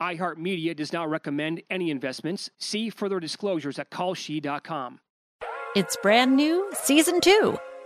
iHeartMedia does not recommend any investments. See further disclosures at kalshi.com. It's brand new, season two.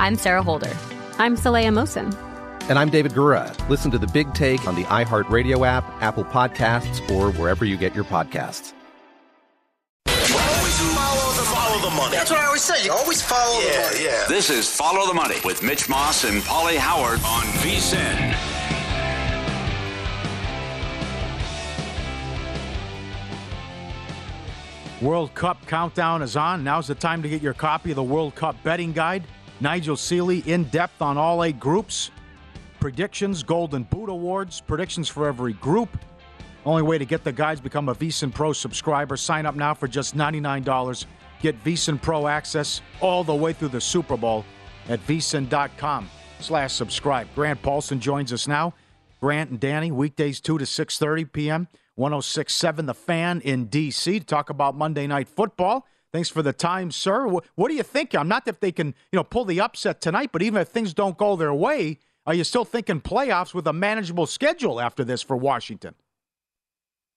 I'm Sarah Holder. I'm Saleha Mohsin. And I'm David Gura. Listen to the big take on the iHeartRadio app, Apple Podcasts, or wherever you get your podcasts. Always follow the, follow the money. That's what I always say. You always follow yeah, the money. Yeah. This is Follow the Money with Mitch Moss and Pauly Howard on VSIN. World Cup countdown is on. Now's the time to get your copy of the World Cup betting guide. Nigel Seeley in depth on all eight groups. Predictions, Golden Boot Awards, predictions for every group. Only way to get the guides become a VSIN Pro subscriber. Sign up now for just $99. Get VSIN Pro access all the way through the Super Bowl at VSIN.com slash subscribe. Grant Paulsen joins us now. Grant and Danny, weekdays 2 to 6.30 p.m., 106.7 The Fan in D.C. to talk about Monday Night Football. Thanks for the time, sir. What, what do you think? I'm not if they can, you know, pull the upset tonight, but even if things don't go their way, are you still thinking playoffs with a manageable schedule after this for Washington?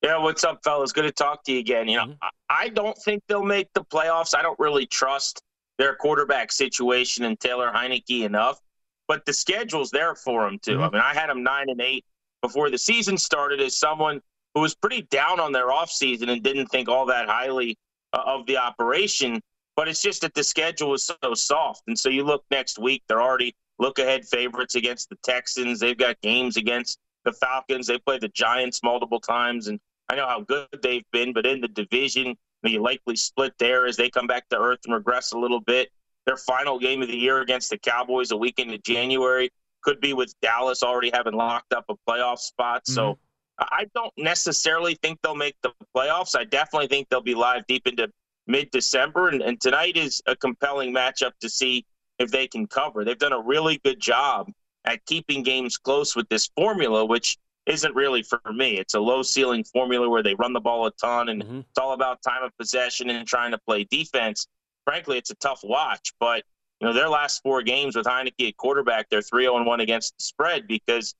Yeah, what's up, fellas? Good to talk to you again. You know, mm-hmm. I don't think they'll make the playoffs. I don't really trust their quarterback situation and Taylor Heinicke enough, but the schedule's there for them too. Mm-hmm. I mean, I had them nine and eight before the season started as someone who was pretty down on their offseason and didn't think all that highly of the operation. But it's just that the schedule is so soft. And so you look next week, they're already look ahead favorites against the Texans. They've got games against the Falcons. They played the Giants multiple times. And I know how good they've been, but in the division, you likely split there as they come back to earth and regress a little bit. Their final game of the year against the Cowboys a week into January could be with Dallas already having locked up a playoff spot. Mm-hmm. So I don't necessarily think they'll make the playoffs. I definitely think they'll be live deep into mid December. And, and tonight is a compelling matchup to see if they can cover. They've done a really good job at keeping games close with this formula, which isn't really for me. It's a low ceiling formula where they run the ball a ton and mm-hmm. it's all about time of possession and trying to play defense. Frankly, it's a tough watch, but you know, their last four games with Heinicke at quarterback, they're 3 0 1 against the spread because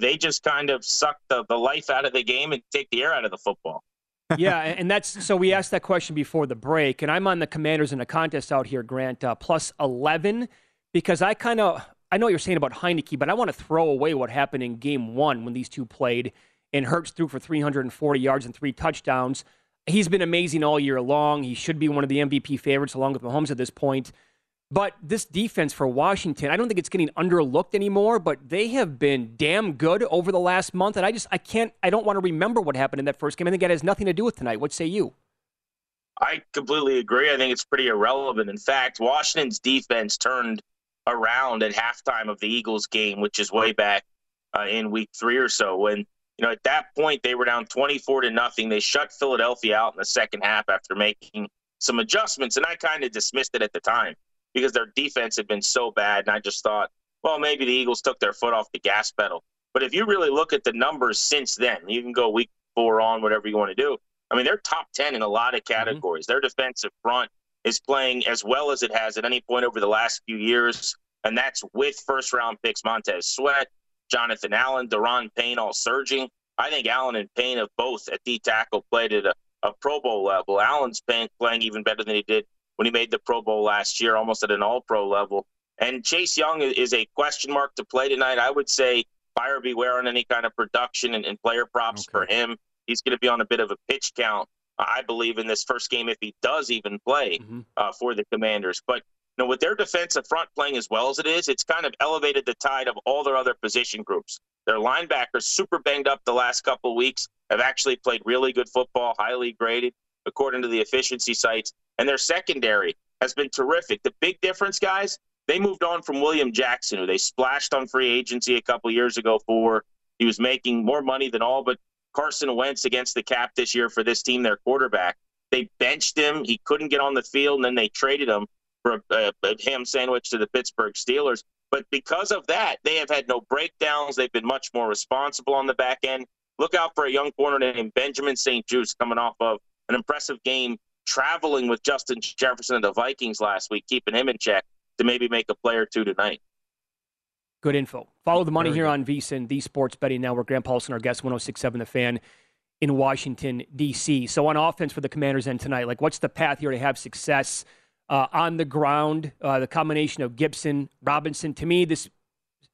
they just kind of suck the, the life out of the game and take the air out of the football. yeah, and that's so we asked that question before the break, and I'm on the Commanders in a contest out here, Grant, uh, plus 11, because I kind of I know what you're saying about Heinicke, but I want to throw away what happened in Game One when these two played, and Hurts threw for 340 yards and three touchdowns. He's been amazing all year long. He should be one of the MVP favorites along with Mahomes at this point. But this defense for Washington, I don't think it's getting underlooked anymore, but they have been damn good over the last month. And I just, I can't, I don't want to remember what happened in that first game. I think that has nothing to do with tonight. What say you? I completely agree. I think it's pretty irrelevant. In fact, Washington's defense turned around at halftime of the Eagles game, which is way back uh, in week three or so. When you know at that point they were down 24 to nothing. They shut Philadelphia out in the second half after making some adjustments, and I kind of dismissed it at the time because their defense had been so bad, and I just thought, well, maybe the Eagles took their foot off the gas pedal. But if you really look at the numbers since then, you can go week four on, whatever you want to do. I mean, they're top 10 in a lot of mm-hmm. categories. Mm-hmm. Their defensive front is playing as well as it has at any point over the last few years. And that's with first round picks Montez Sweat, Jonathan Allen, Daron Payne all surging. I think Allen and Payne have both at D tackle played at a, a Pro Bowl level. Allen's playing even better than he did when he made the Pro Bowl last year, almost at an all pro level. And Chase Young is a question mark to play tonight. I would say buyer beware on any kind of production and, and player props okay. for him. He's going to be on a bit of a pitch count, I believe, in this first game if he does even play mm-hmm. uh, for the Commanders. But you know, with their defensive front playing as well as it is, it's kind of elevated the tide of all their other position groups. Their linebackers, super banged up the last couple of weeks, have actually played really good football, highly graded according to the efficiency sites. And their secondary has been terrific. The big difference, guys, they moved on from William Jackson, who they splashed on free agency a couple years ago for. He was making more money than all but Carson Wentz against the cap this year for this team, their quarterback. They benched him. He couldn't get on the field, and then they traded him for a, a ham sandwich to the Pittsburgh Steelers. But because of that, they have had no breakdowns. They've been much more responsible on the back end. Look out for a young corner named Benjamin St-Juste coming off of an impressive game traveling with Justin Jefferson and the Vikings last week, keeping him in check to maybe make a play or two tonight. Good info. Follow the money Very here good. on VSIN, the Sports Betting Network. Grant Paulsen, our guest, 1067 The Fan in Washington, D.C. So on offense for the Commanders end tonight, like what's the path here to have success uh, on the ground? Uh, the combination of Gibson, Robinson. To me, this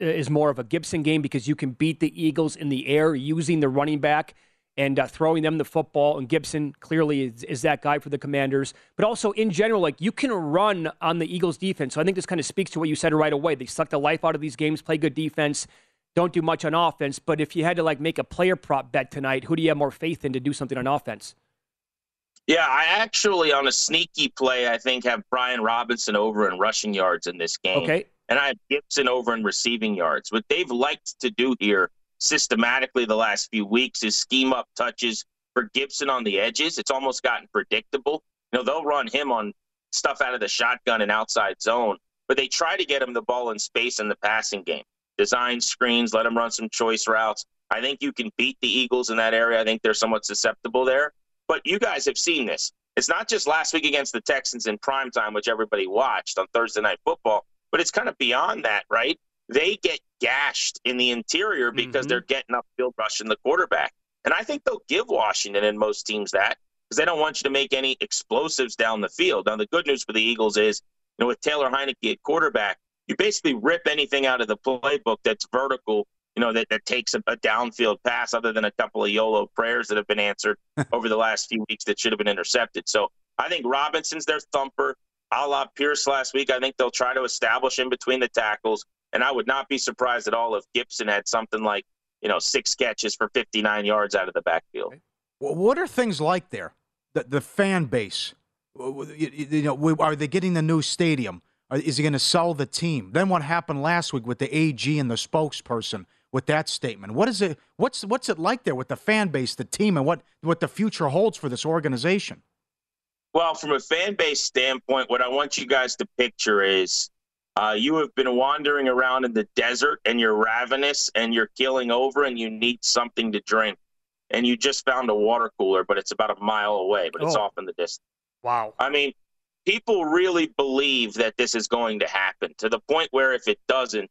is more of a Gibson game because you can beat the Eagles in the air using the running back and uh, throwing them the football. And Gibson clearly is, is, that guy for the Commanders. But also in general, like you can run on the Eagles defense. So I think this kind of speaks to what you said right away. They suck the life out of these games, play good defense, don't do much on offense. But if you had to like make a player prop bet tonight, who do you have more faith in to do something on offense? Yeah, I actually on a sneaky play, I think have Brian Robinson over in rushing yards in this game. Okay. And I have Gibson over in receiving yards. What they've liked to do here systematically the last few weeks is scheme up touches for Gibson on the edges. It's almost gotten predictable. You know, they'll run him on stuff out of the shotgun and outside zone, but they try to get him the ball in space in the passing game. Design screens, let him run some choice routes. I think you can beat the Eagles in that area. I think they're somewhat susceptible there. But you guys have seen this. It's not just last week against the Texans in prime time, which everybody watched on Thursday Night Football, but it's kind of beyond that, right? They get gashed in the interior because mm-hmm. they're getting upfield rushing the quarterback. And I think they'll give Washington and most teams that because they don't want you to make any explosives down the field. Now, the good news for the Eagles is, you know, with Taylor Heinicke at quarterback, you basically rip anything out of the playbook that's vertical, you know, that, that takes a, a downfield pass other than a couple of YOLO prayers that have been answered over the last few weeks that should have been intercepted. So I think Robinson's their thumper. A la Pierce last week, I think they'll try to establish in between the tackles. And I would not be surprised at all if Gibson had something like, you know, six catches for 59 yards out of the backfield. Well, what are things like there? The, the fan base, you, you know, are they getting the new stadium? Is he going to sell the team? Then what happened last week with the AG and the spokesperson with that statement? What is it? What's what's it like there with the fan base, the team, and what what the future holds for this organization? Well, from a fan base standpoint, what I want you guys to picture is uh, you have been wandering around in the desert and you're ravenous and you're killing over and you need something to drink. And you just found a water cooler, but it's about a mile away, but it's oh. off in the distance. Wow. I mean, people really believe that this is going to happen to the point where if it doesn't,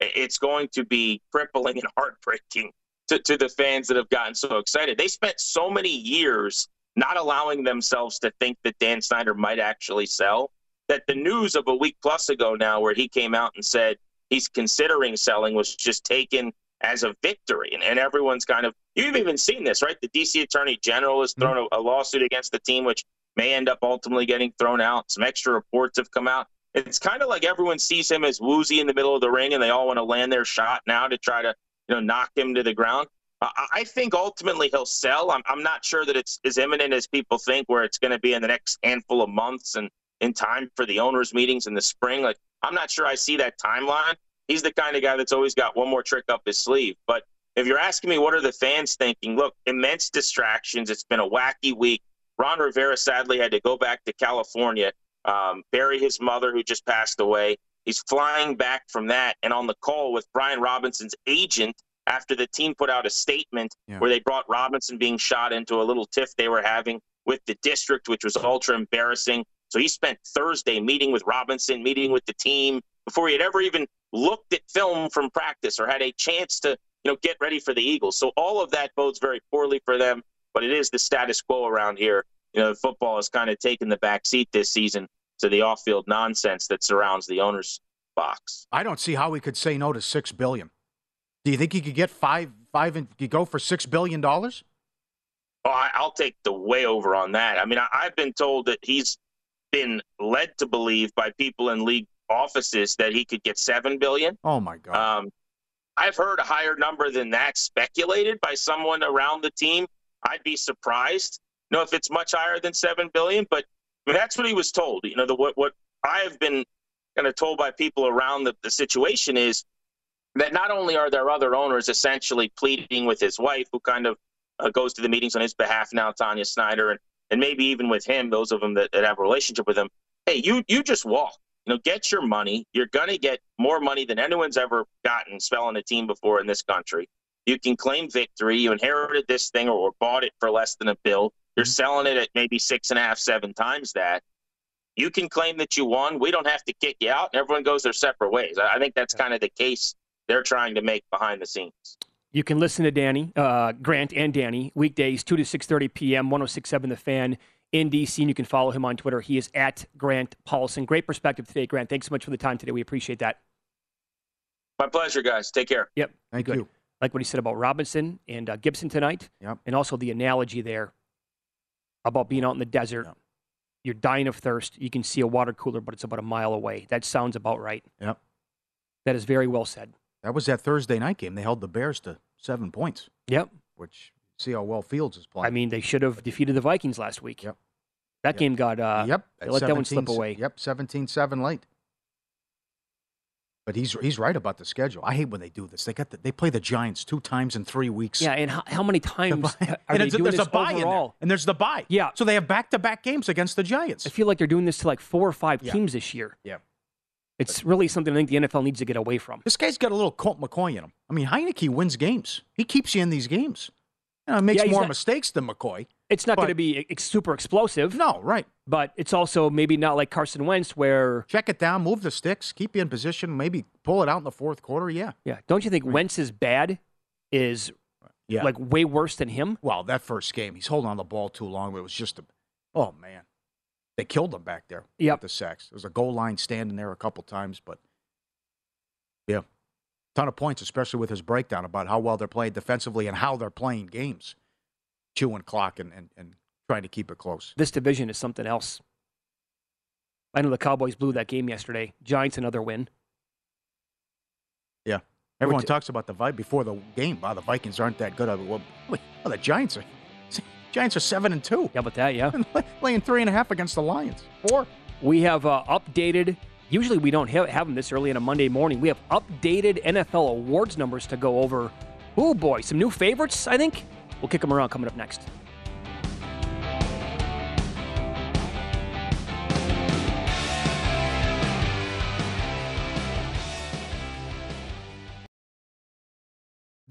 it's going to be crippling and heartbreaking to, to the fans that have gotten so excited. They spent so many years not allowing themselves to think that Dan Snyder might actually sell that the news of a week plus ago now, where he came out and said he's considering selling, was just taken as a victory. And, and everyone's kind of, you've even seen this, right? The D.C. Attorney General has thrown mm-hmm. a, a lawsuit against the team, which may end up ultimately getting thrown out. Some extra reports have come out. It's kind of like everyone sees him as woozy in the middle of the ring, and they all want to land their shot now to try to, you know, knock him to the ground. I think ultimately he'll sell. I'm, I'm not sure that it's as imminent as people think, where it's going to be in the next handful of months and in time for the owners' meetings in the spring. Like, I'm not sure I see that timeline. He's the kind of guy that's always got one more trick up his sleeve. But if you're asking me, what are the fans thinking? Look, immense distractions. It's been a wacky week. Ron Rivera sadly had to go back to California, um, bury his mother who just passed away. He's flying back from that and on the call with Brian Robinson's agent after the team put out a statement yeah. where they brought Robinson being shot into a little tiff they were having with the district, which was ultra embarrassing. So he spent Thursday meeting with Robinson, meeting with the team before he had ever even looked at film from practice or had a chance to, you know, get ready for the Eagles. So all of that bodes very poorly for them, but it is the status quo around here. You know, football has kind of taken the back seat this season to the off-field nonsense that surrounds the owner's box. I don't see how he could say no to 6 billion. Do you think he could get five five and go for six billion dollars? Oh, I, will take the way over on that. I mean, I've been told that he's been led to believe by people in league offices that he could get seven billion. Oh my god! Um, I've heard a higher number than that speculated by someone around the team. I'd be surprised. You know if it's much higher than seven billion, but I mean, that's what he was told. You know, the what what I have been kind of told by people around the, the situation is that not only are there other owners essentially pleading with his wife, who kind of uh, goes to the meetings on his behalf now, Tanya Snyder, and, and maybe even with him, those of them that, that have a relationship with him, hey, you you just walk. You know, get your money. You're gonna get more money than anyone's ever gotten spelling a team before in this country. You can claim victory. You inherited this thing or, or bought it for less than a bill. You're mm-hmm. selling it at maybe six and a half, seven times that. You can claim that you won. We don't have to kick you out. Everyone goes their separate ways. I think that's kind of the case they're trying to make behind the scenes. You can listen to Danny, uh, Grant, and Danny weekdays, 2 to 6.30 p.m., 1067 The Fan in DC, and you can follow him on Twitter. He is at Grant Paulsen. Great perspective today, Grant. Thanks so much for the time today. We appreciate that. My pleasure, guys. Take care. Yep. Thank Good. you. Like what he said about Robinson and uh, Gibson tonight. Yep. And also the analogy there about being out in the desert. Yep. You're dying of thirst. You can see a water cooler, but it's about a mile away. That sounds about right. Yep. That is very well said. That was that Thursday night game. They held the Bears to seven points. Yep. Which see how well Fields is playing. I mean, they should have defeated the Vikings last week. Yep. That yep. game got uh yep. They let that one slip away. Yep, 17-7 late. But he's he's right about the schedule. I hate when they do this. They got the, they play the Giants two times in three weeks. Yeah, and how, how many times are and they doing there's this a bye overall? And there's the bye. Yeah. So they have back to back games against the Giants. I feel like they're doing this to like four or five Yeah. teams this year. Yeah. It's really something I think the NFL needs to get away from. This guy's got a little Colt McCoy in him. I mean, Heinicke wins games. He keeps you in these games. You know, he makes Yeah, more not- mistakes than McCoy. It's not going to be ex- super explosive. No, right. But it's also maybe not like Carson Wentz, where Check it down, move the sticks, keep you in position, maybe pull it out in the fourth quarter. Yeah. yeah. Don't you think Wentz's bad is Yeah. like way worse than him? Well, that first game, he's holding on the ball too long. But it was just a, oh man, they killed him back there. Yep. with the sacks. There was a goal line standing there a couple times, but yeah, ton of points, especially with his breakdown about how well they're playing defensively and how they're playing games, chewing clock and and, and trying to keep it close. This division is something else. I know the Cowboys blew that game yesterday. Giants another win. Yeah, everyone t- talks about the vibe before the game. Wow, the Vikings aren't that good. Well, well, oh, the Giants are. Giants are seven and two. Yeah, about that, yeah. laying three and a half against the Lions. Four. We have uh, updated. Usually we don't have, have them this early on a Monday morning. We have updated NFL awards numbers to go over. Oh boy, some new favorites. I think we'll kick them around coming up next.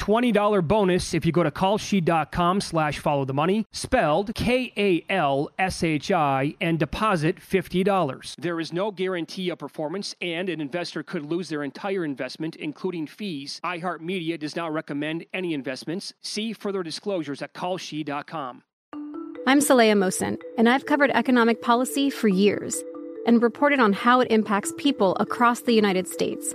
$20 bonus if you go to kalshi.com slash follow the money, spelled K-A-L-S-H-I, and deposit $50. There is no guarantee of performance, and an investor could lose their entire investment, including fees. iHeartMedia does not recommend any investments. See further disclosures at kalshi.com. I'm Saleha Mohsin, and I've covered economic policy for years and reported on how it impacts people across the United States.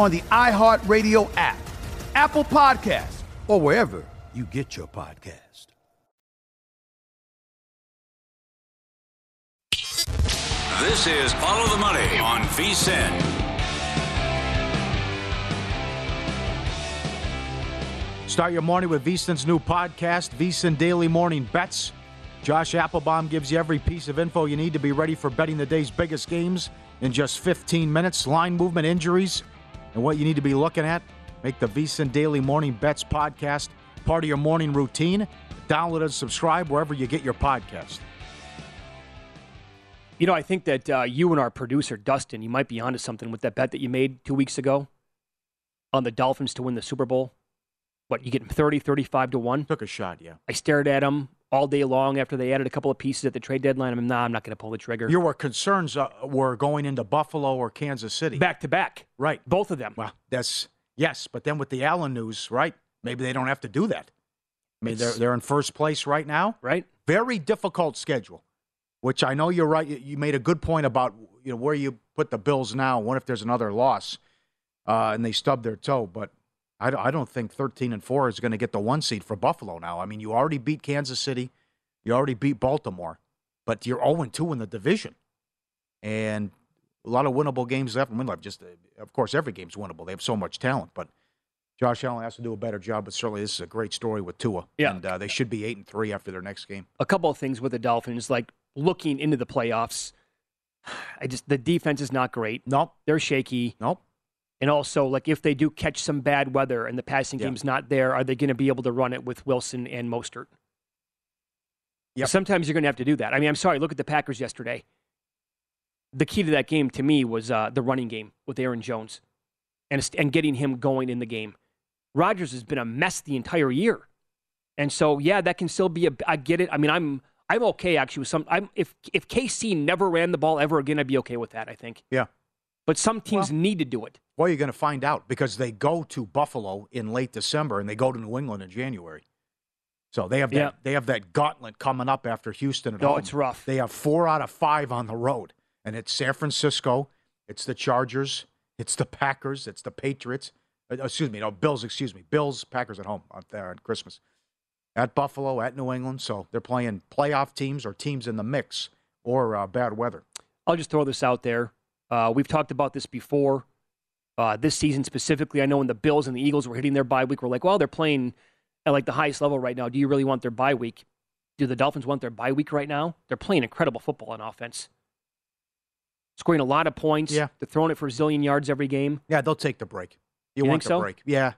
on the iHeartRadio app, Apple Podcasts, or wherever you get your podcast. This is Follow the Money on VSIN. Start your morning with VSIN's new podcast, VSIN Daily Morning Bets. Josh Applebaum gives you every piece of info you need to be ready for betting the day's biggest games in just 15 minutes. Line movement, injuries, and what you need to be looking at. Make the VSIN Daily Morning Bets podcast part of your morning routine. Download and subscribe wherever you get your podcast. You know, I think that uh, you and our producer, Dustin, you might be onto something with that bet that you made two weeks ago on the Dolphins to win the Super Bowl. What, you get 30, 35 to 1? Took a shot, yeah. I stared at him all day long after they added a couple of pieces at the trade deadline. I'm nah, I'm not going to pull the trigger. Your concerns uh, were going into Buffalo or Kansas City. Back to back. Right. Both of them. Well, that's, yes, but then with the Allen news, right? Maybe they don't have to do that. I mean, they're, they're in first place right now. Right. Very difficult schedule, which I know you're right. You made a good point about you know where you put the Bills now. What if there's another loss uh, and they stub their toe? But I, I don't think 13 and 4 is going to get the one seed for Buffalo now. I mean, you already beat Kansas City, you already beat Baltimore, but you're 0 2 in the division. And a lot of winnable games left and win left. Just, uh, of course, every game's winnable. They have so much talent, but Josh Allen has to do a better job. But certainly, this is a great story with Tua. Yeah. And uh, they should be 8 and 3 after their next game. A couple of things with the Dolphins, like looking into the playoffs. I just, the defense is not great. Nope. They're shaky. Nope. And also, like if they do catch some bad weather and the passing Yeah. game's not there, are they going to be able to run it with Wilson and Mostert? Yep. Sometimes you're going to have to do that. I mean, I'm sorry. Look at the Packers yesterday. The key to that game to me was uh, the running game with Aaron Jones, and and getting him going in the game. Rodgers has been a mess the entire year, and so yeah, that can still be a. I get it. I mean, I'm I'm okay actually with some. I'm if if KC never ran the ball ever again, I'd be okay with that. I think. Yeah. But some teams need to do it. Well, you're going to find out because they go to Buffalo in late December and they go to New England in January. So they have that Yeah. they have that gauntlet coming up after Houston at No, home. it's rough. They have four out of five on the road, and it's San Francisco, it's the Chargers, it's the Packers, it's the Patriots. Uh, excuse me, no Bills. Excuse me, Bills, Packers at home out there on Christmas. at Buffalo, at New England. So they're playing playoff teams or teams in the mix or uh, bad weather. I'll just throw this out there. Uh, we've talked about this before. Uh, this season specifically, I know when the Bills and the Eagles were hitting their bye week, we're like, well, they're playing at like the highest level right now. Do you really want their bye week? Do the Dolphins want their bye week right now? They're playing incredible football on offense, scoring a lot of points. Yeah. they're throwing it for a zillion yards every game. Yeah, they'll take the break. You, You want the so? break? Yeah.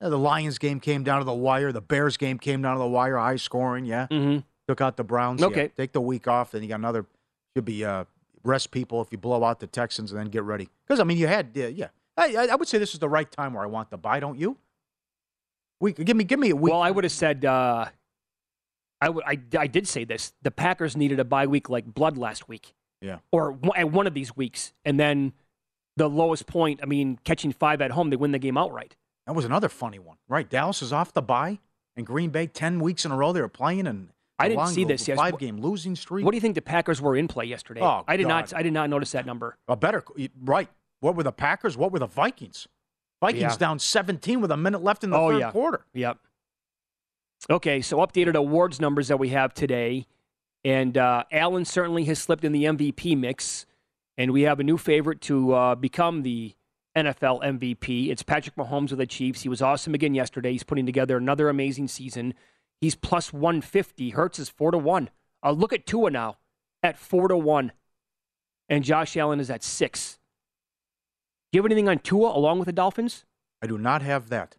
Yeah, The Lions game came down to the wire. The Bears game came down to the wire. High scoring. Yeah. Mm-hmm. Took out the Browns. yeah. Okay. Take the week off. Then you got another. Should be uh, rest people if you blow out the Texans and then get ready. Because I mean, you had uh, yeah. I, I- would say this is the right time where I want the bye. Don't you? Week. Give me give me a week. Well, I would have said, uh, I would- I- I did say this. The Packers needed a bye week like blood last week. Yeah. or one- at one of these weeks, and then the lowest point. I mean, catching five at home, they win the game outright. That was another funny one, right? Dallas is off the bye, and Green Bay ten weeks in a row they were playing, and I didn't see this yes- Five game losing streak. What do you think the Packers were in play yesterday? Oh, I did not. I did not notice that number. A better right. What were the Packers? What were the Vikings? Vikings Yeah. down 17 with a minute left in the oh third yeah, quarter. Yep. Okay, so updated awards numbers that we have today, and uh, Allen certainly has slipped in the MVP mix, and we have a new favorite to uh, become the NFL MVP. It's Patrick Mahomes with the Chiefs. He was awesome again yesterday. He's putting together another amazing season. He's plus 150. Hurts is four to one. Uh, look at Tua now at four to one, and Josh Allen is at six. Do you have anything on Tua along with the Dolphins? I do not have that.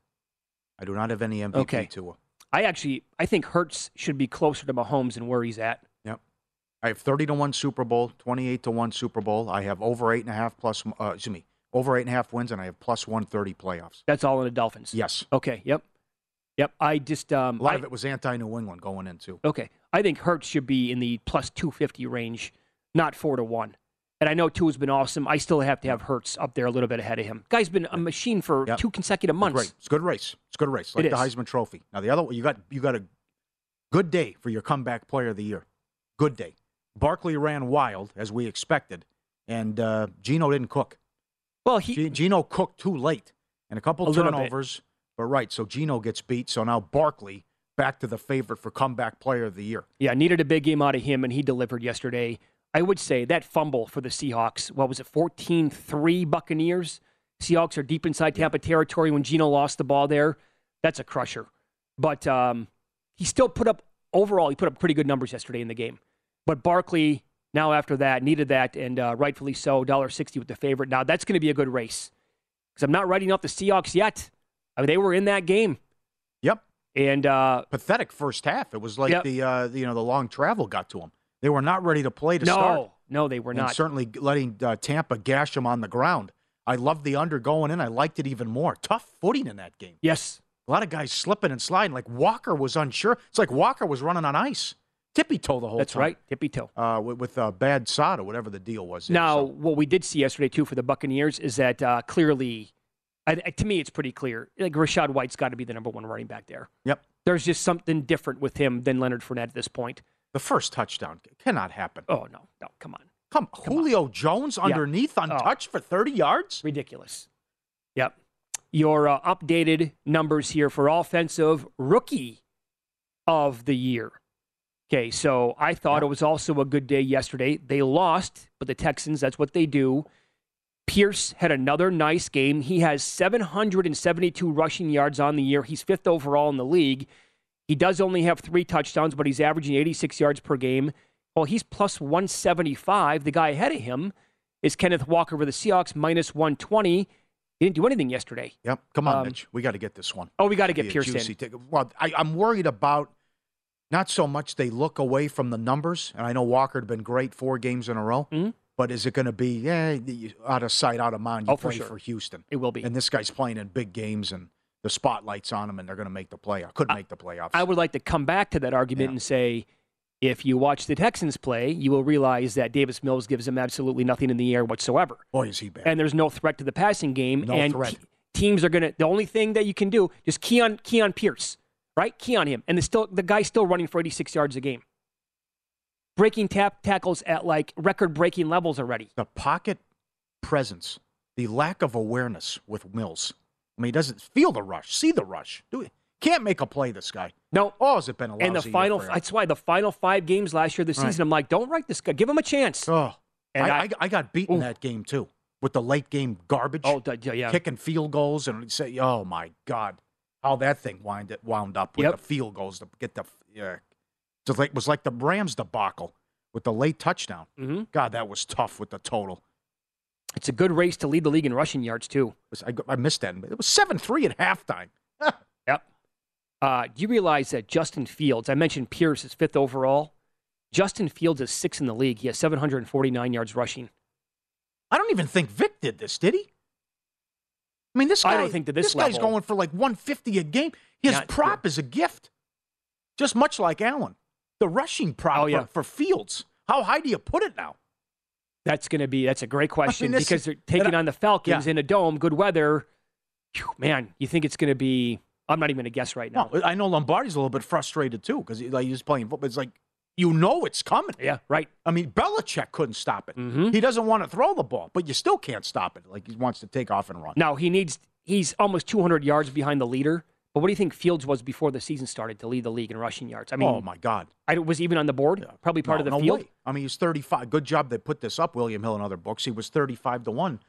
I do not have any MVP Okay. Tua. I actually I think Hurts should be closer to Mahomes than where he's at. Yep. I have 30 to 1 Super Bowl, 28 to 1 Super Bowl. I have over 8.5 plus, uh, excuse me, over 8.5 wins, and I have plus 130 playoffs. That's all in the Dolphins. Yes. Okay. Yep. Yep. I just um A lot I- of it was anti New England going into. okay. I think Hurts should be in the plus Tua fifty range, not four to one. And I know two has been awesome. I still have to have Hurts up there a little bit ahead of him. Guy's been a machine for Yep. two consecutive months. Great. It's a good race. It's a good race. Like It the is. Heisman Trophy. Now the other one, you got you got a good day for your comeback player of the year. Good day. Barkley ran wild as we expected, and uh, Gino didn't cook. Well, he Gino cooked too late and a couple A turnovers. But right, so Gino gets beat. So now Barkley back to the favorite for comeback player of the year. Yeah, needed a big game out of him, and he delivered yesterday. I would say that fumble for the Seahawks, what was it, 14 3 Buccaneers? Seahawks are deep inside Tampa territory when Gino lost the ball there. That's a crusher. But um, he still put up, overall, he put up pretty good numbers yesterday in the game. But Barkley, now after that, needed that, and uh, rightfully so, $1.60 with the favorite. Now, that's going to be a good race because I'm not writing off the Seahawks yet. I mean, they were in that game. Yep. And uh, Pathetic first half. It was like Yep. the uh, you know the long travel got to them. They were not ready to play to no, start. no, they were not. and not. certainly letting uh, Tampa gash them on the ground. I loved the under going in. I liked it even more. Tough footing in that game. Yes. A lot of guys slipping and sliding. Like Walker was unsure. It's like Walker was running on ice. Tippy toe the whole time. That's time. right, tippy toe. Uh, with with uh, bad sod or whatever the deal was. Now, So, what we did see yesterday too for the Buccaneers is that uh, clearly, I, I- to me, it's pretty clear. Like Rachaad White's got to be the number one running back there. Yep. There's just something different with him than Leonard Fournette at this point. the first touchdown cannot happen. Oh no, no, come on, Come, Julio Jones Yeah. underneath untouched for 30 yards? ridiculous. Yep. Your uh, updated numbers here for offensive rookie of the year. Okay, so I thought it was also a good day yesterday. They lost, but the Texans, that's what they do. Pierce had another nice game. He has 772 rushing yards on the year. He's fifth overall in the league. He does only have three touchdowns, but he's averaging 86 yards per game. Well, he's plus 175. The guy ahead of him is Kenneth Walker for the Seahawks, minus 120. He didn't do anything yesterday. Yep. Come on, Um, Mitch. We got to get this one. Oh, we got to get Pierce in. ticket. Well, I, I'm worried about not so much they look away from the numbers, and I know Walker had been great four games in a row. Mhm. But is it going to be yeah out of sight, out of mind? You Oh, for sure. for Houston. It will be. And this guy's playing in big games, and the spotlight's on him, and they're going to make the playoff. Uh, could make the playoffs. I would like to come back to that argument and say if you watch the Texans play, you will realize that Davis Mills gives them absolutely nothing in the air whatsoever. Boy, is he bad. And there's no threat to the passing game. No and threat. te- teams are going to, the only thing that you can do, just key on, key on Pierce, right? Key on him. And the, still, the guy's still running for 86 yards a game. Breaking tap tackles at like record breaking levels already. the pocket presence, the lack of awareness with Mills. I mean, he doesn't feel the rush, see the rush. Do he? Can't make a play, this guy. No. Oh, has it been a lousy And the final, that's why the final five games last year of the Right. season, I'm like, don't write this guy. Give him a chance. Oh, And I, I- I, got beaten Oof. that game too with the late game garbage. Oh, yeah, kicking field goals and say, oh my god, how that thing wound it wound up with Yep. the field goals to get the yeah. Just like it was like the Rams debacle with the late touchdown. Mm-hmm. God, that was tough with the total. It's a good race to lead the league in rushing yards, too. I, I missed that. It was seven three at halftime. Yep. Uh, do you realize that Justin Fields, I mentioned Pierce is fifth overall. Justin Fields is sixth in the league. He has 749 yards rushing. I don't even think Vick did this, did he? I mean, this guy. I don't think to this guy's level. going for like 150 a game. His Not- prop is a gift, just much like Allen. The rushing prop Oh, yeah. for, for Fields. How high do you put it now? That's going to be, that's a great question this- because they're taking I- on the Falcons Yeah. in a dome, good weather. Phew, man, you think it's going to be, I'm not even going to guess right now. No, I know Lombardi's a little bit frustrated too because he, like, he's playing football. It's like you know it's coming. Yeah, right. I mean, Belichick couldn't stop it. Mhm. He doesn't want to throw the ball, but you still can't stop it. Like he wants to take off and run. Now, he needs, he's almost 200 yards behind the leader. But what do you think Fields was before the season started to lead the league in rushing yards? I mean, oh my God! I was even on the board, probably part No, of the no field. way. I mean, he's 35. Good job they put this up, William Hill and other books. He was 35 to 1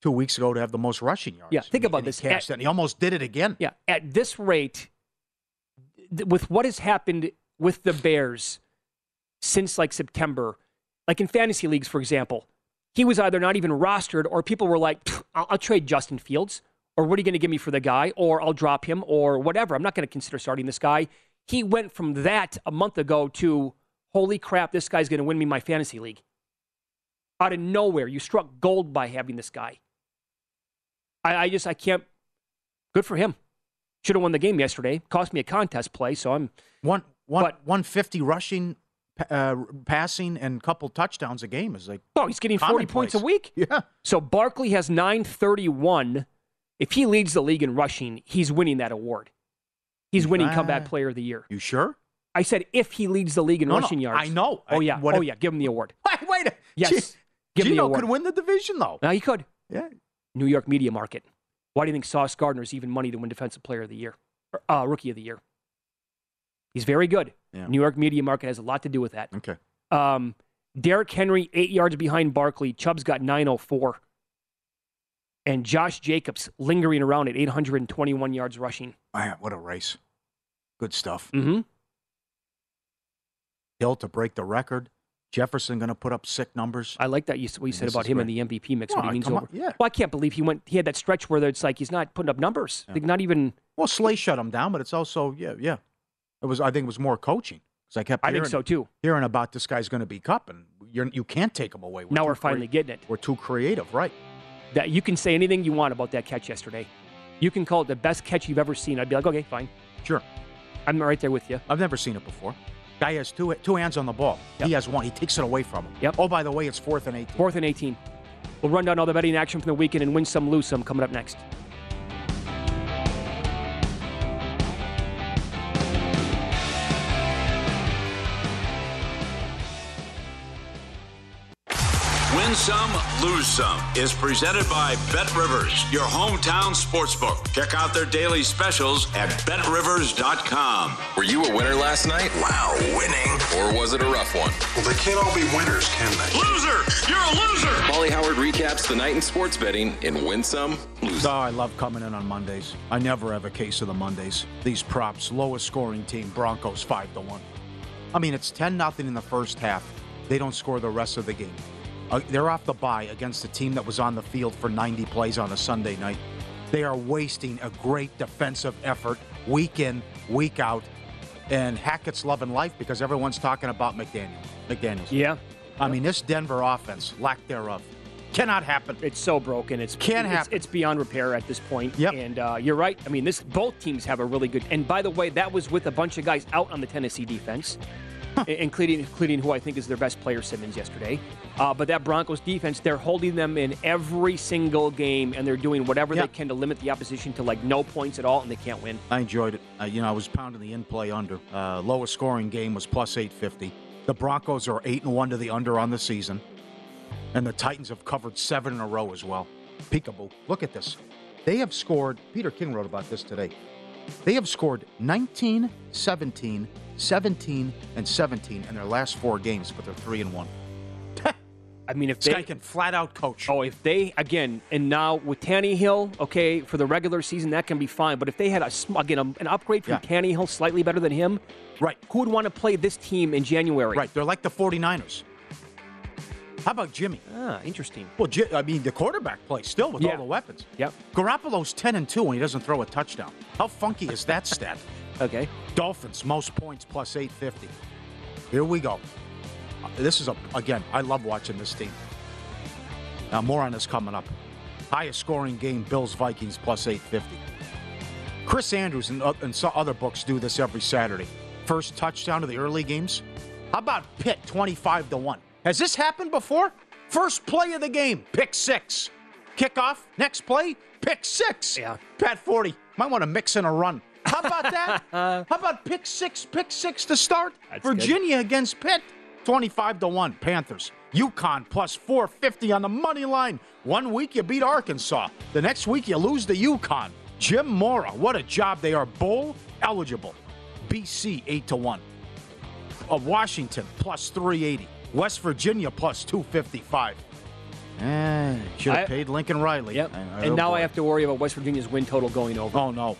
two weeks ago to have the most rushing yards. Yeah, think about this. cashed it, and he almost did it again. Yeah, at this rate, th- with what has happened with the Bears since like September, like in fantasy leagues, for example, he was either not even rostered or people were like, I'll, I'll trade Justin Fields, or what are you going to give me for the guy, or I'll drop him, or whatever. I'm not going to consider starting this guy. He went from that a month ago to, holy crap, this guy's going to win me my fantasy league. Out of nowhere, you struck gold by having this guy. I, I just, I can't. Good for him. Should have won the game yesterday. Cost me a contest play, so I'm One, one, 150 rushing, uh, passing, and couple touchdowns a game is like. Oh, he's getting 40 points a week? Yeah. So Barkley has 931. If he leads the league in rushing, he's winning that award. He's winning Ah. comeback player of the year. You sure? I said if he leads the league in No, no, rushing yards. I know. Oh I- yeah. what oh if- yeah. Give him the award. Wait, wait. Yes. Gee, Give him the Gino award. could win the division though. Now he could. Yeah. New York media market. Why do you think Sauce Gardner is even money to win defensive player of the year? Or, uh, rookie of the year. He's very good. Yeah. New York media market has a lot to do with that. Okay. Um, Derrick Henry, eight yards behind Barkley. Chubb's got 904. And Josh Jacobs lingering around at 821 yards rushing. Man, what a race. Good stuff. Mm-hmm. Hill to break the record. Jefferson going to put up sick numbers. I like that you, what you said about him great. in the MVP mix Well, when he means over. on, yeah. Well, I can't believe he went. He had that stretch where it's like he's not putting up numbers. Like not even. Well, Slay shut him down, but it's also yeah, yeah. It was I think it was more coaching because I kept I think so too. hearing about this guy's going to be cup and you're you can't take him away. now we're finally crea- getting it. we're too creative, right? That you can say anything you want about that catch yesterday. You can call it the best catch you've ever seen. I'd be like, okay, fine. Sure. I'm right there with you. I've never seen it before. Guy has two two hands on the ball. Yep. He has one. He takes it away from him. Yep. Oh, by the way, it's fourth and eighteen. Fourth and 18. We'll run down all the betting action from the weekend and win some, lose some coming up next. Win some, lose some is presented by Bet Rivers, your hometown sportsbook. Check out their daily specials at betrivers.com. Were you a winner last night? Wow, winning. Or was it a rough one? Well, they can't all be winners, can they? Loser! You're a loser! Pauly Howard recaps the night in sports betting in Win Some, Lose Oh, I love coming in on Mondays. I never have a case of the Mondays. These props, lowest scoring team, Broncos five to one. I mean, it's ten nothing in the first half. They don't score the rest of the game. Uh, they're off the bye against a team that was on the field for 90 plays on a Sunday night. They are wasting a great defensive effort week in, week out. And Hackett's loving life because everyone's talking about McDaniel. McDaniels. Yeah. I mean, this Denver offense, lack thereof, cannot happen. It's so broken. It's Can't it's, happen. It's beyond repair at this point. Yep. And uh, you're right. I mean, this both teams have a really good. And by the way, that was with a bunch of guys out on the Tennessee defense, including including who I think is their best player, Simmons, yesterday. Uh, but that Broncos defense, they're holding them in every single game, and they're doing whatever Yep. they can to limit the opposition to like no points at all, and they can't win. I enjoyed it. Uh, you know, I was pounding the in play under. Uh, lowest scoring game was plus 850. The Broncos are 8 and 1 to the under on the season. And the Titans have covered seven in a row as well. Peekaboo. Look at this. They have scored, Peter King wrote about this today. They have scored 19, 17, 17, and 17 in their last four games, but they're three and one. I mean, if This they can flat out coach. Oh, if they again, and now with Tannehill, okay, for the regular season that can be fine. But if they had a again a, an upgrade from Yeah. Tannehill, slightly better than him, right? Who would want to play this team in January? Right, they're like the 49ers. How about Jimmy? Ah, interesting. Well, I mean, the quarterback plays still with all the weapons. Yep. Garoppolo's 10 and 2 when he doesn't throw a touchdown. How funky is that stat? okay. Dolphins, most points plus 850. Here we go. This is, a again, I love watching this team. Now, more on this coming up. Highest scoring game, Bills Vikings plus 850. Chris Andrews and, uh, and some other books do this every Saturday. First touchdown of the early games. How about Pitt 25 to 1? Has this happened before? First play of the game, pick six. Kickoff, next play, pick six. Yeah. Pat 40. Might want to mix in a run. How about that? How about pick six, pick six to start? That's good. Virginia against Pitt, 25 to 1, Panthers. UConn plus 450 on the money line. One week you beat Arkansas. The next week you lose to UConn. Jim Mora, what a job. They are bowl eligible. BC 8 to 1. Of Washington plus 380. West Virginia plus 255. Eh, should I- have paid Lincoln Riley. Yep. I- I- and now boy. I have to worry about West Virginia's win total going over. Oh no.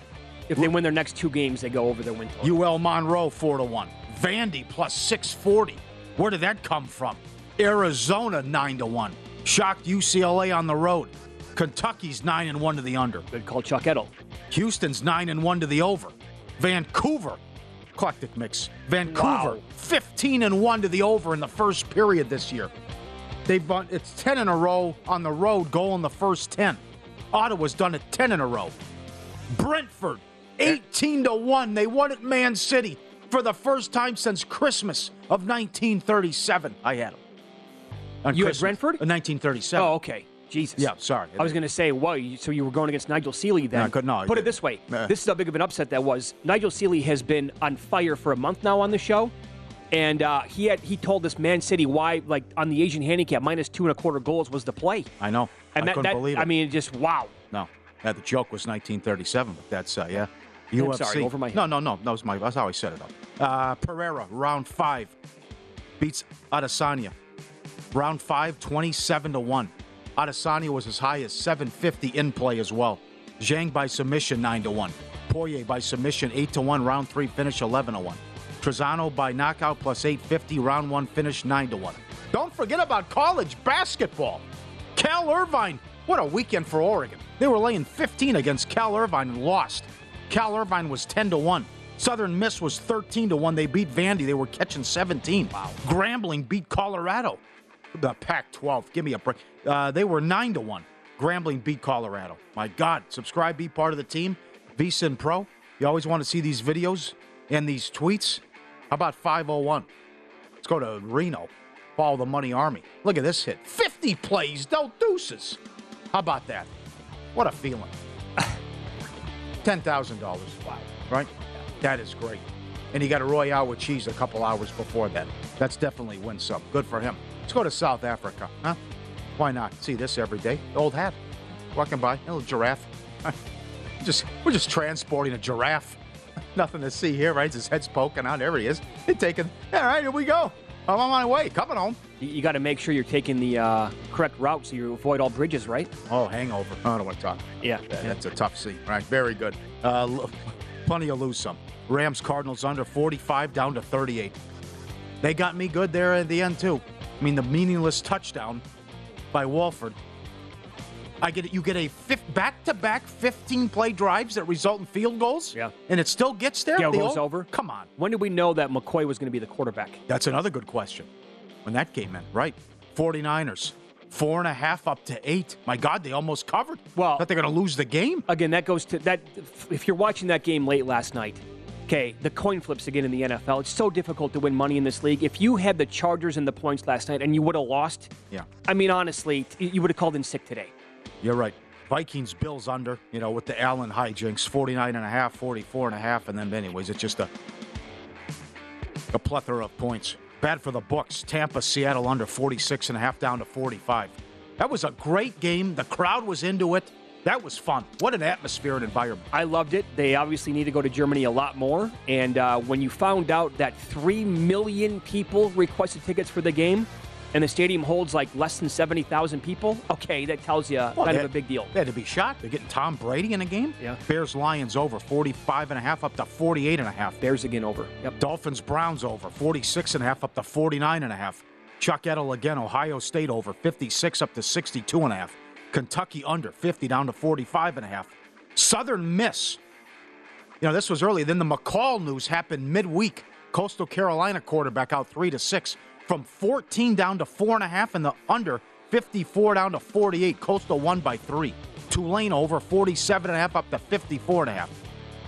If they win their next two games, they go over their win total. UL Monroe four to one. Vandy plus six forty. Where did that come from? Arizona nine to one. Shocked UCLA on the road. Kentucky's nine and one to the under. Good call, Chuck Edel. Houston's nine and one to the over. Vancouver, eclectic mix. Vancouver Wow. fifteen and one to the over in the first period this year. They've won, it's ten in a row on the road, goal in the first ten. Ottawa's done it ten in a row. Brentford, eh. 18 to 1. They won at Man City for the first time since Christmas of 1937. I had them. On You had Brentford? Uh, of 1937. Oh, okay. Jesus. Yeah, sorry. I was going to say, well, you, so you were going against Nigel Seeley then? No, I could- no, I Put it this way: this is how big of an upset that was. Nigel Seeley has been on fire for a month now on the show, and uh, he had he told us Man City why, like on the Asian handicap, minus two and a quarter goals was the play. I know. And I that, couldn't that believe it. I mean, just wow. no. Yeah, the joke was 1937, but that's, uh, yeah. I'm sorry, over my head. No, no, no. That was my, that's how I set it up. Uh, Pereira, round five, beats Adesanya. Round five, 27 to 1. Adesanya was as high as 750 in play as well. Zhang by submission, 9 to 1. Poirier by submission, 8 to 1. Round three finish, 11 to 1. Trizano by knockout plus 850. Round one finish, 9 to 1. Don't forget about college basketball. Cal Irvine, what a weekend for Oregon. They were laying 15 against Cal Irvine and lost. Cal Irvine was 10 to 1. Southern Miss was 13 to 1. They beat Vandy. They were catching 17. Wow. Grambling beat Colorado. The Pac 12. Give me a break. Uh, they were 9 to 1. Grambling beat Colorado. My God. Subscribe, be part of the team. VSIN Pro. You always want to see these videos and these tweets. How about 501? Let's go to Reno. Follow the Money Army. Look at this hit. 50 plays, no deuces. How about that? What a feeling. $10,000. Wow. Right? That is great. And he got a Royale with cheese a couple hours before that. That's definitely win some. Good for him. Let's go to South Africa, huh? Why not? See this every day. Old hat. Walking by. A little giraffe. just We're just transporting a giraffe. Nothing to see here, right? His head's poking out. There he is. He's taking. All right, here we go. I'm on my way. Coming home. You, you got to make sure you're taking the uh, correct route so you avoid all bridges, right? Oh, hangover. I don't want to talk. Yeah. That- That's a tough seat. Right. Very good. Uh, plenty of lose some. Rams Cardinals under 45 down to 38. They got me good there at the end too. I mean the meaningless touchdown by Wolford. I get it. You get a fifth, back-to-back 15 play drives that result in field goals. Yeah. And it still gets there. Yeah, The goes over. Come on. When did we know that McCoy was going to be the quarterback? That's another good question. When that came in, right? 49ers. Four and a half up to eight. My God, they almost covered. Well, thought they're going to lose the game. Again, that goes to that. If you're watching that game late last night, okay, the coin flips again in the NFL. It's so difficult to win money in this league. If you had the Chargers and the points last night and you would have lost, Yeah. I mean, honestly, you would have called in sick today. You're right. Vikings, Bills under, you know, with the Allen hijinks, 49 and a half, 44 and a half, and then anyways, it's just a a plethora of points. Bad for the books. Tampa, Seattle under 46 and a half down to 45. That was a great game. The crowd was into it. That was fun. What an atmosphere and environment. I loved it. They obviously need to go to Germany a lot more. And uh, when you found out that 3 million people requested tickets for the game and the stadium holds like less than 70,000 people, okay, that tells you Well, kind of a big deal. They had to be shocked. They're getting Tom Brady in a game. Yeah. Bears Lions over 45 and a half up to 48 and a half. Bears again over. Yep. Dolphins Browns over 46 and a half up to 49 and a half. Chuck Edel again. Ohio State over 56 up to 62 and a half. Kentucky under 50 down to 45 and a half. Southern Miss. You know, this was early. Then the McCall news happened midweek. Coastal Carolina quarterback out three to six from 14 down to four and a half, and the under 54 down to 48. Coastal won by three. Tulane over 47 and a half up to 54 and a half.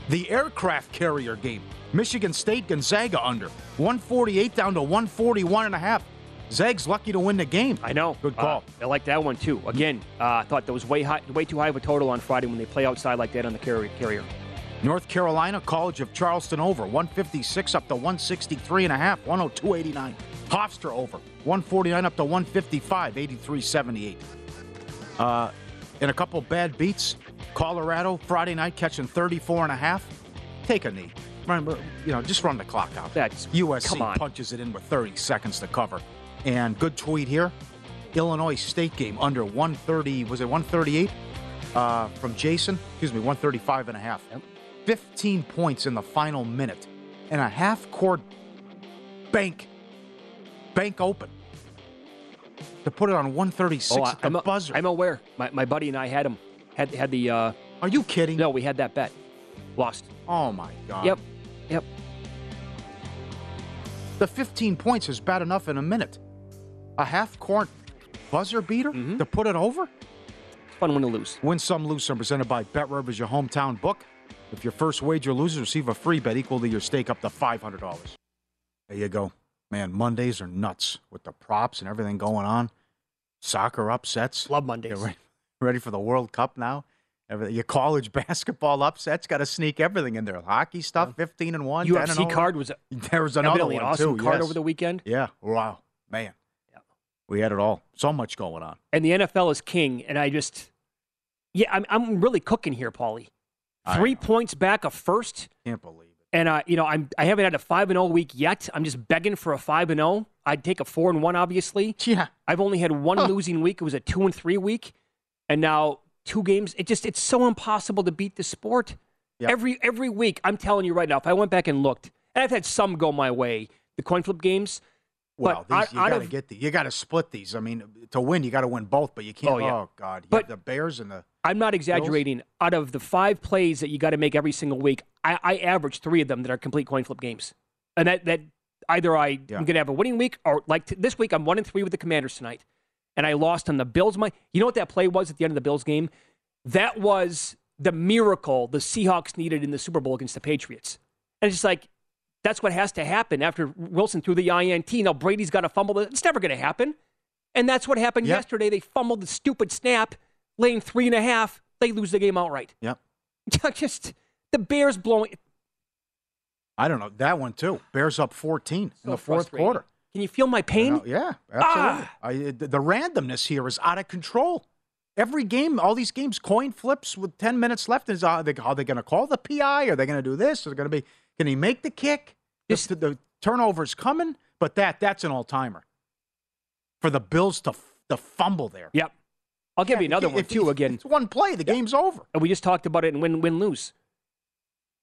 The aircraft carrier game. Michigan State Gonzaga under 148 down to 141 and a half. Zag's lucky to win the game. I know. Good call. Uh, I like that one too. Again, uh, I thought that was way high, way too high of a total on Friday when they play outside like that on the carrier. carrier. North Carolina College of Charleston over 156 up to 163 and a half, 102.89. Hofstra over 149 up to 155, 83.78. Uh, and a couple bad beats. Colorado Friday night catching 34 and a half. Take a knee. Remember, you know, just run the clock out. That's USC punches it in with 30 seconds to cover. And good tweet here. Illinois State game under 130. Was it 138? Uh, from Jason. Excuse me, 135 and a half. 15 points in the final minute. And a half court bank. Bank open. To put it on 136 Oh, at the I'm, a- buzzer. I'm aware. My, my buddy and I had him. Had had the. Uh, Are you kidding? No, we had that bet. Lost. Oh my God. Yep. Yep. The 15 points is bad enough in a minute. A half court buzzer beater Mm-hmm. to put it over? Fun win to lose. Win some, lose some. Presented by Bet Rivers, your hometown book. If your first wager loses, receive a free bet equal to your stake up to $500. There you go. Man, Mondays are nuts with the props and everything going on. Soccer upsets. Love Mondays. Ready, ready for the World Cup now? Everything, your college basketball upsets got to sneak everything in there. Hockey stuff, 15 and 1. 10 and UFC card was a, There was another one an awesome too. card yes. over the weekend. Yeah. Wow. Man. We had it all. So much going on. And the NFL is king. And I just, yeah, I'm, I'm really cooking here, Paulie. Three points back, a first. Can't believe it. And uh, you know, I'm I haven't had a five and zero week yet. I'm just begging for a five and zero. I'd take a four and one, obviously. Yeah. I've only had one losing week. It was a two and three week, and now two games. It just it's so impossible to beat the sport. Yep. Every every week, I'm telling you right now. If I went back and looked, and I've had some go my way, the coin flip games. Well, these, you got to get the, you got to split these. I mean, to win, you got to win both, but you can't. Oh, yeah. Oh God, you But- the Bears and the. I'm not exaggerating. Out of the five plays that you got to make every single week, I, I average three of them that are complete coin flip games, and that that either I Yeah. am going to have a winning week or like t- this week I'm one and three with the Commanders tonight, and I lost on the Bills. My, you know what that play was at the end of the Bills game? That was the miracle the Seahawks needed in the Super Bowl against the Patriots, and it's just like that's what has to happen after Wilson threw the INT. Now Brady's got to fumble. It's never going to happen, and that's what happened Yep. yesterday. They fumbled the stupid snap, laying three and a half. They lose the game outright. Yep. Just the Bears blowing. I don't know that one too. Bears up 14 in the fourth quarter. Can you feel my pain? yeah, absolutely. Ah! I, the, randomness here is out of control. Every game, all these games, coin flips with 10 minutes left. Is are they, are they going to call the PI? Are they going to do this? Is it going to be? Can he make the kick? This- the, the turnover's coming, but that that's an all timer for the Bills to to fumble there. Yep. I'll give Yeah, you another one too. Again, it's one play. The game's over. and we just talked about it and win win lose.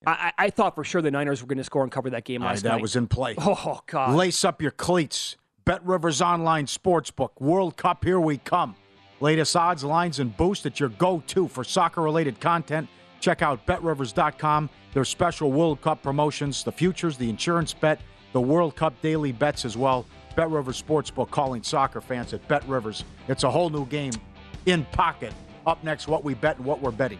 I, I I thought for sure the Niners were going to score and cover that game last that night. That was in play. oh God. Lace up your cleats. Bet Rivers Online Sportsbook. World Cup, here we come. Latest odds, lines, and boost at your go to for soccer related content. Check out betrivers.com. Their special World Cup promotions, the futures, the insurance bet, the World Cup daily bets as well. Bet Rivers Sportsbook calling soccer fans at Bet Rivers. It's a whole new game in pocket. Up next, what we bet and what we're betting.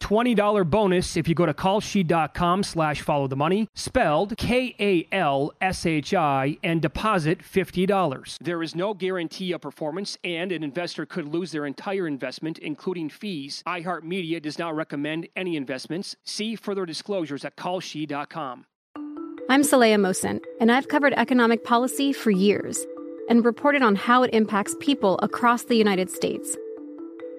$20 bonus if you go to kalshi.com slash follow the money, spelled K-A-L-S-H-I, and deposit $50. There is no guarantee of performance, and an investor could lose their entire investment, including fees. iHeartMedia does not recommend any investments. See further disclosures at kalshi.com. I'm Saleha Mohsin, and I've covered economic policy for years and reported on how it impacts people across the United States.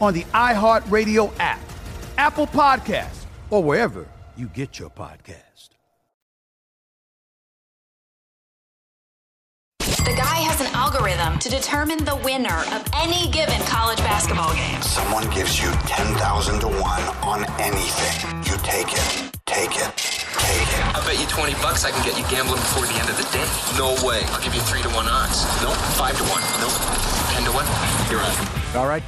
on the iHeartRadio app, Apple Podcast, or wherever you get your podcast. The guy has an algorithm to determine the winner of any given college basketball game. Someone gives you 10,000 to 1 on anything. You take it, take it, take it. I bet you 20 bucks I can get you gambling before the end of the day. No way. I'll give you 3 to 1 odds. Nope. 5 to 1. Nope. 10 to 1. You're on. All right.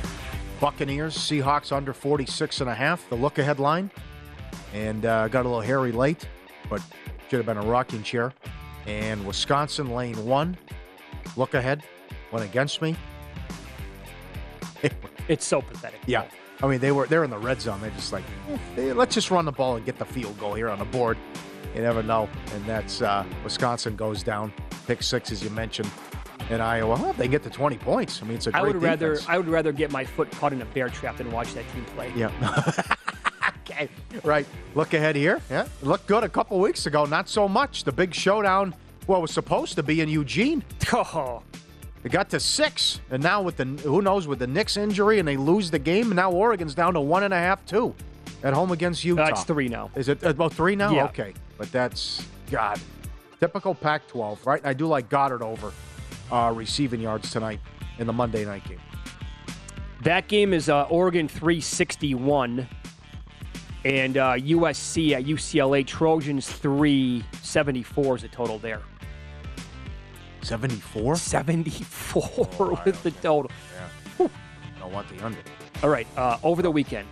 Buccaneers, Seahawks under 46 and a half, the look ahead line. And uh, got a little hairy late, but should have been a rocking chair. And Wisconsin lane one, look ahead, went against me. It's so pathetic. Yeah. I mean, they were they're in the red zone. They're just like, eh, let's just run the ball and get the field goal here on the board. You never know. And that's uh, Wisconsin goes down, pick six as you mentioned, and Iowa. Well, if they get to 20 points. I mean, it's a great I would rather. I would rather get my foot caught in a bear trap than watch that team play. Yeah. okay. Right. Look ahead here. Yeah. Looked good a couple weeks ago. Not so much. The big showdown, well, was supposed to be in Eugene. Oh. It got to six, and now with the who knows with the Nix injury, and they lose the game. And now Oregon's down to one and a half, two, at home against Utah. Uh, it's three now. Is it about three now? Yeah. Okay, but that's God, typical Pac-12, right? I do like Goedert over uh, receiving yards tonight in the Monday night game. That game is uh, Oregon 361 and uh, USC at UCLA Trojans 374 is the total there. 74? 74 with the total. Yeah. Don't want the under. All right, uh, over the weekend,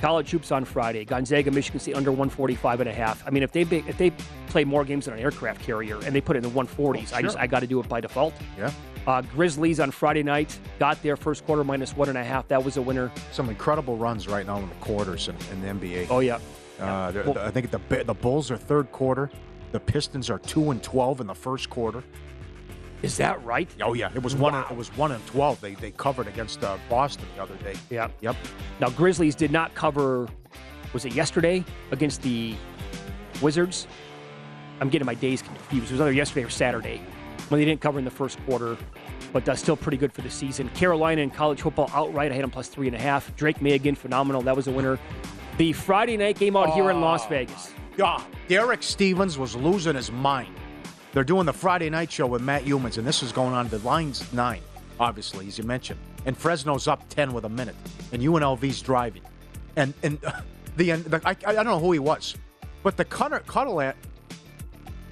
college hoops on Friday. Gonzaga, Michigan State under 145 and a half. I mean, if they if they play more games than an aircraft carrier and they put it in the 140s, I just. I got to do it by default. Yeah. Uh, Grizzlies on Friday night got their first quarter minus one and a half. That was a winner. Some incredible runs right now in the quarters in, in the NBA. Oh yeah. Uh, they're- Well- I think the the Bulls are third quarter. The Pistons are two and twelve in the first quarter. Is that right? Oh yeah, it was one. It was one and twelve. They they covered against uh, Boston the other day. Yeah. Yep. Now Grizzlies did not cover. Was it yesterday against the Wizards? I'm getting my days confused. It was either yesterday or Saturday when they didn't cover in the first quarter, but uh, still pretty good for the season. Carolina in college football outright. I had them plus three and a half. Drake Maye again, phenomenal. That was a winner. The Friday night game out here in Las Vegas. God, Derek Stevens was losing his mind. They're doing the Friday night show with Matt Youmans, and this is going on. The line's nine, obviously, as you mentioned, and Fresno's up ten with a minute, and UNLV's driving, and and the, the I, I don't know who he was, but the cuddle, cuddle at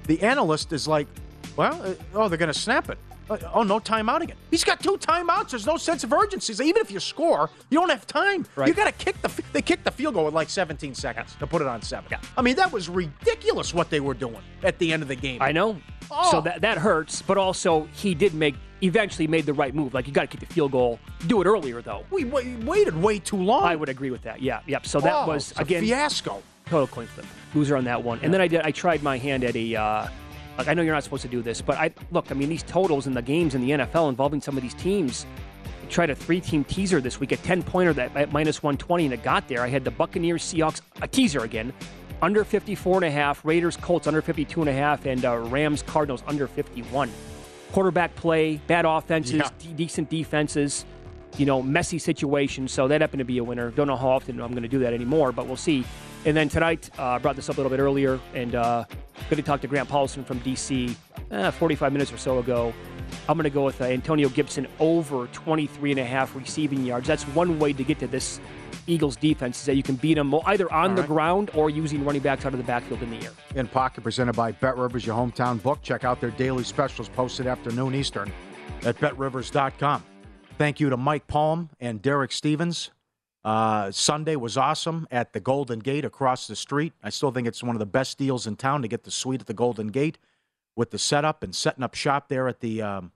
the analyst is like, well, uh, oh, they're going to snap it. Uh, oh, no timeout again. He's got two timeouts. There's no sense of urgency. So even if you score, you don't have time. Right. You got to kick the. They kicked the field goal with like 17 seconds to put it on seven. I mean, that was ridiculous what they were doing at the end of the game. I know. Oh. So that that hurts, but also he did make eventually made the right move. Like you got to kick the field goal. Do it earlier though. We, we waited way too long. I would agree with that. Yeah, yep. So that Oh, was again fiasco. Total coin flip. Loser on that one. And then I did. I tried my hand at a. Uh, like I know you're not supposed to do this, but I look. I mean, these totals in the games in the NFL involving some of these teams. I tried a three-team teaser this week, a ten-pointer that at minus 120, and it got there. I had the Buccaneers, Seahawks, a teaser again, under 54 and a half. Raiders, Colts under 52 and a half, and uh, Rams, Cardinals under 51. Quarterback play, bad offenses, Yeah. de- decent defenses. You know, messy situation. So that happened to be a winner. Don't know how often I'm going to do that anymore, but we'll see. And then tonight, uh, I brought this up a little bit earlier, and uh, going to talk to Grant Paulsen from DC uh, 45 minutes or so ago. I'm going to go with uh, Antonio Gibson over 23 and a half receiving yards. That's one way to get to this Eagles defense is that you can beat them either on the ground or using running backs out of the backfield in the air. In Pocket, presented by Bet Rivers, your hometown book. Check out their daily specials posted afternoon Eastern at betrivers.com. Thank you to Mike Palm and Derek Stevens. Uh, Sunday was awesome at the Golden Gate across the street. I still think it's one of the best deals in town to get the suite at the Golden Gate with the setup and setting up shop there at the um,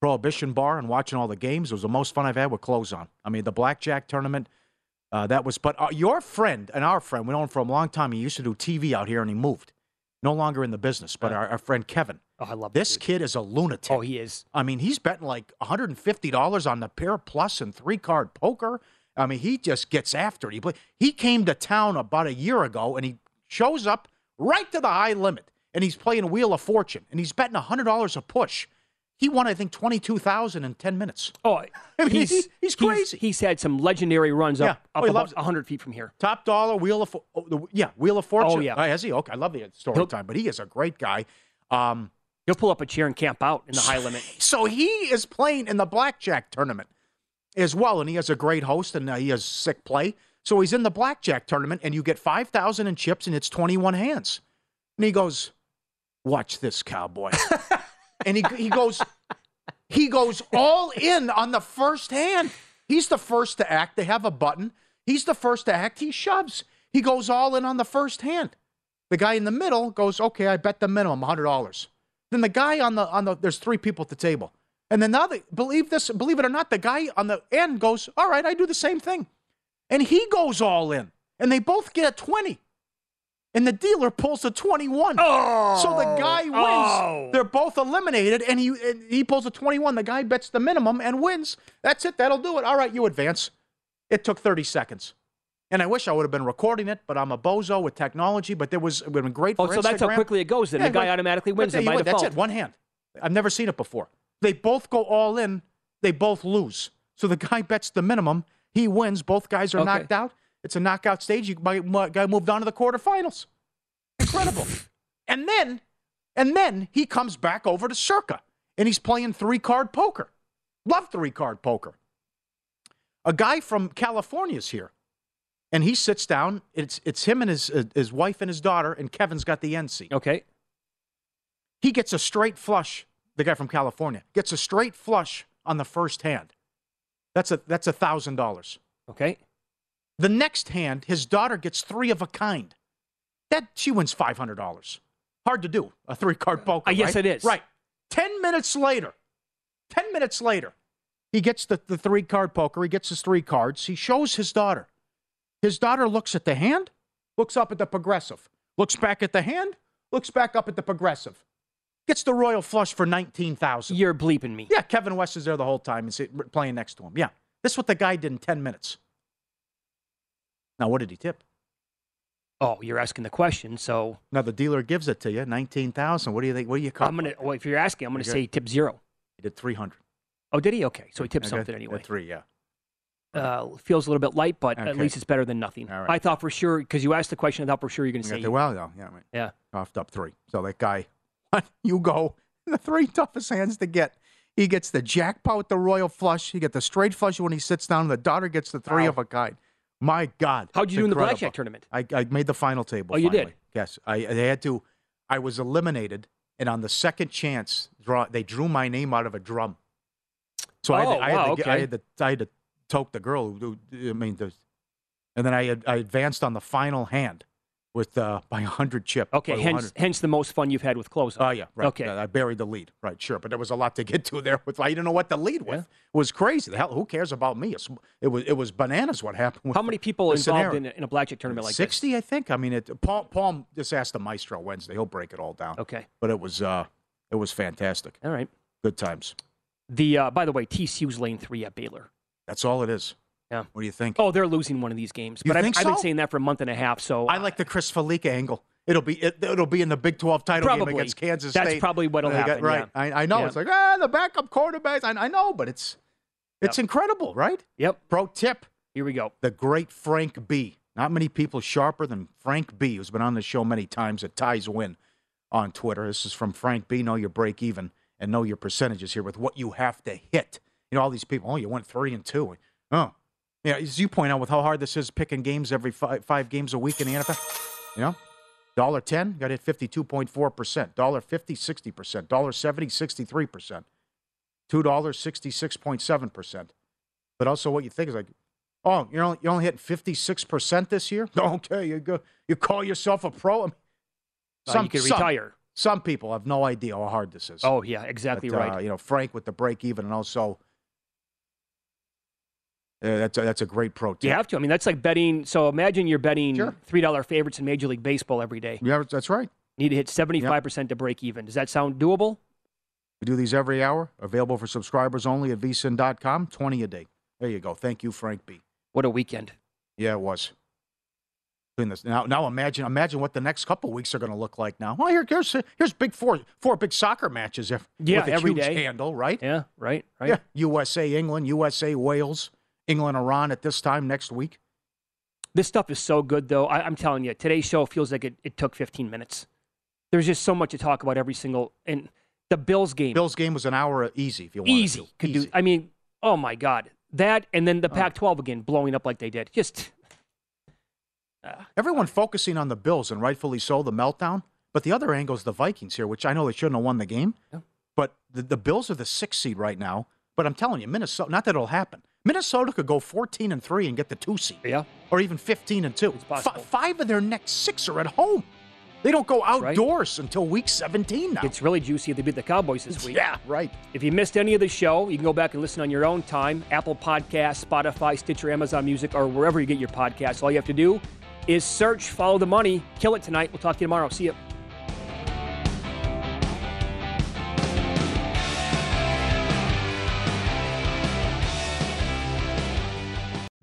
Prohibition Bar and watching all the games. It was the most fun I've had with clothes on. I mean, the blackjack tournament. Uh, that was, but uh, your friend and our friend, we know him for a long time. He used to do TV out here, and he moved. No longer in the business, but our, our friend Kevin. Oh, I love this kid is a lunatic. Oh, he is. I mean, he's betting like $150 on the pair plus and three card poker. I mean, he just gets after it. He, play, he came to town about a year ago, and he shows up right to the high limit, and he's playing Wheel of Fortune, and he's betting $100 a push. He won, I think, 22000 in 10 minutes. Oh, I mean, he's, he- he's crazy. He's, had some legendary runs up, Yeah. up Oh, he about 100 feet from here. Top dollar wheel of oh, the, yeah wheel of fortune. Oh, yeah. has he? Okay, I love the story He'll- time, but he is a great guy. Um, He'll pull up a chair and camp out in the high limit. so he is playing in the blackjack tournament as well, and he has a great host, and uh, he has sick play. So he's in the blackjack tournament, and you get five thousand in chips, and it's twenty one hands. And he goes, "Watch this, cowboy," and he he goes, he goes all in on the first hand. He's the first to act. They have a button. He's the first to act. He shoves. He goes all in on the first hand. The guy in the middle goes, "Okay, I bet the minimum hundred dollars." Then the guy on the on the there's three people at the table, and then now they believe this, believe it or not, the guy on the end goes, "All right, I do the same thing," and he goes all in, and they both get a twenty, and the dealer pulls a twenty-one. Oh, so the oh, guy wins. Oh. They're both eliminated, and he and he pulls a twenty-one. The guy bets the minimum and wins. That's it. That'll do it. All right, you advance. It took thirty seconds. And I wish I would have been recording it, but I'm a bozo with technology. But there was it would have been great oh, for Oh, so that's how quickly it goes then. Yeah, the guy but- automatically wins it by default. That's it. One hand. I've never seen it before. They both go all in. They both lose. So the guy bets the minimum. He wins. Both guys are Okay. knocked out. It's a knockout stage. You my, my guy moved on to the quarterfinals. Incredible. and then, and then he comes back over to Circa, and he's playing three card poker. Love three card poker. A guy from California's here, and he sits down. It's it's him and his uh, his wife and his daughter, and Kevin's got the end seat. Okay. He gets a straight flush. The guy from California gets a straight flush on the first hand. That's a that's a thousand dollars. Okay. The next hand, his daughter gets three of a kind. That she wins five hundred dollars. Hard to do a three card poker. Uh, yes, right? it is. Right. Ten minutes later, ten minutes later, he gets the, the three card poker. He gets his three cards. He shows his daughter. His daughter looks at the hand, looks up at the progressive, looks back at the hand, looks back up at the progressive. Gets the royal flush for nineteen thousand. You're bleeping me. Yeah, Kevin West is there the whole time and playing next to him. Yeah, this is what the guy did in ten minutes. Now, what did he tip? Oh, you're asking the question, so Now the dealer gives it to you, nineteen thousand. What do you think? What do you call? I'm gonna. Well, if you're asking, I'm gonna Okay. say tip zero. He did three hundred. Oh, did he? Okay, so he tipped something anyway. Three, yeah. Uh, feels a little bit light, but at least it's better than nothing. Right. I thought for sure because you asked the question. I thought for sure you're going to say well, yeah. Yeah. Coughed up three. So that guy, you go the three toughest hands to get. He gets the jackpot, with the royal flush. He gets the straight flush when he sits down. The daughter gets the three Wow. of a kind. My God, How'd you do in the blackjack tournament? I, I made the final table. Oh, you did? finally. Yes, I, I had to. I was eliminated, and on the second chance, draw they drew my name out of a drum. So I had, Oh, to, I, had wow, to, get- I okay. had to I had to toke the girl. Who- I mean, the, and then I had, I advanced on the final hand with uh, by hundred chip. Okay, hence 100. hence the most fun you've had with close. Oh yeah, right. Okay. Uh, I buried the lead. Right, sure, but there was a lot to get to there. With I didn't know what the lead with. It was crazy. The hell, who cares about me? It was it was bananas. What happened? How many people involved in a, in a blackjack tournament like this? Sixty, I think. I mean, it. Paul, Paul just asked the maestro Wednesday. He'll break it all down. Okay. But it was uh, it was fantastic. All right. Good times. The uh, by the way, TCU's lane three at Baylor. That's all it is. Yeah. What do you think? Oh, they're losing one of these games. You but I've, think I've been saying that for a month and a half. So I like the Chris Fallica angle. It'll be it, it'll be in the Big Twelve title Probably. game against Kansas That's State. That's probably what'll They got- happen, Right. yeah. I, I know. Yeah. It's like ah, the backup quarterbacks. I, I know, but it's it's incredible, right? Yep. Pro tip. Here we go. The great Frank B. Not many people sharper than Frank B, who's been on the show many times at Ties Win on Twitter. This is from Frank B. Know your break even and know your percentages here with what you have to hit. You know, all these people, oh, you went three and two. Oh, yeah, as you point out with how hard this is picking games every five, five games a week in the NFL. You know, dollar ten got hit fifty two point four percent, dollar fifty sixty percent, dollar seventy sixty three percent, two dollars sixty six point seven percent. But also, what you think is like, oh, you're only, you only hit fifty six percent this year. Okay, you go, you call yourself a pro. I mean, Uh, you could retire. Some people have no idea how hard this is. Oh yeah, exactly But, uh, right. you know, Frank with the break even, and also uh, that's a, that's a great pro tip. You have to. I mean, that's like betting. So imagine you're betting three dollar favorites in Major League Baseball every day. Yeah, that's right. Need to hit seventy five percent to break even. Does that sound doable? We do these every hour. Available for subscribers only at vsin.com. Twenty a day. There you go. Thank you, Frank B. What a weekend. Yeah, it was. Goodness. Now, now imagine, imagine what the next couple weeks are going to look like. Now, well, here, here's here's big four, four big soccer matches. If, Yeah, with a every huge day. handle, right? Yeah, right, right. Yeah, USA, England, USA, Wales, England, Iran at this time next week. This stuff is so good, though. I, I'm telling you, today's show feels like it, it took 15 minutes. There's just so much to talk about every single and the Bills game. Bills game was an hour easy if you wanted easy to. could Easy. do. I mean, oh my God, that and then the Oh. Pac-12 again blowing up like they did. Just ah. Everyone focusing on the Bills, and rightfully so, the meltdown. But the other angle is the Vikings here, which I know they shouldn't have won the game. But the, the Bills are the sixth seed right now. But I'm telling you, Minnesota, not that it'll happen. Minnesota could go 14 and 3 and get the two seed. Yeah. Or even 15 and 2. Fi- five of their next six are at home. They don't go outdoors until week 17 now. it's really juicy if they beat the Cowboys this week. Yeah, right. If you missed any of the show, you can go back and listen on your own time. Apple Podcasts, Spotify, Stitcher, Amazon Music, or wherever you get your podcasts. All you have to do is search, follow the money, kill it tonight. We'll talk to you tomorrow. See you.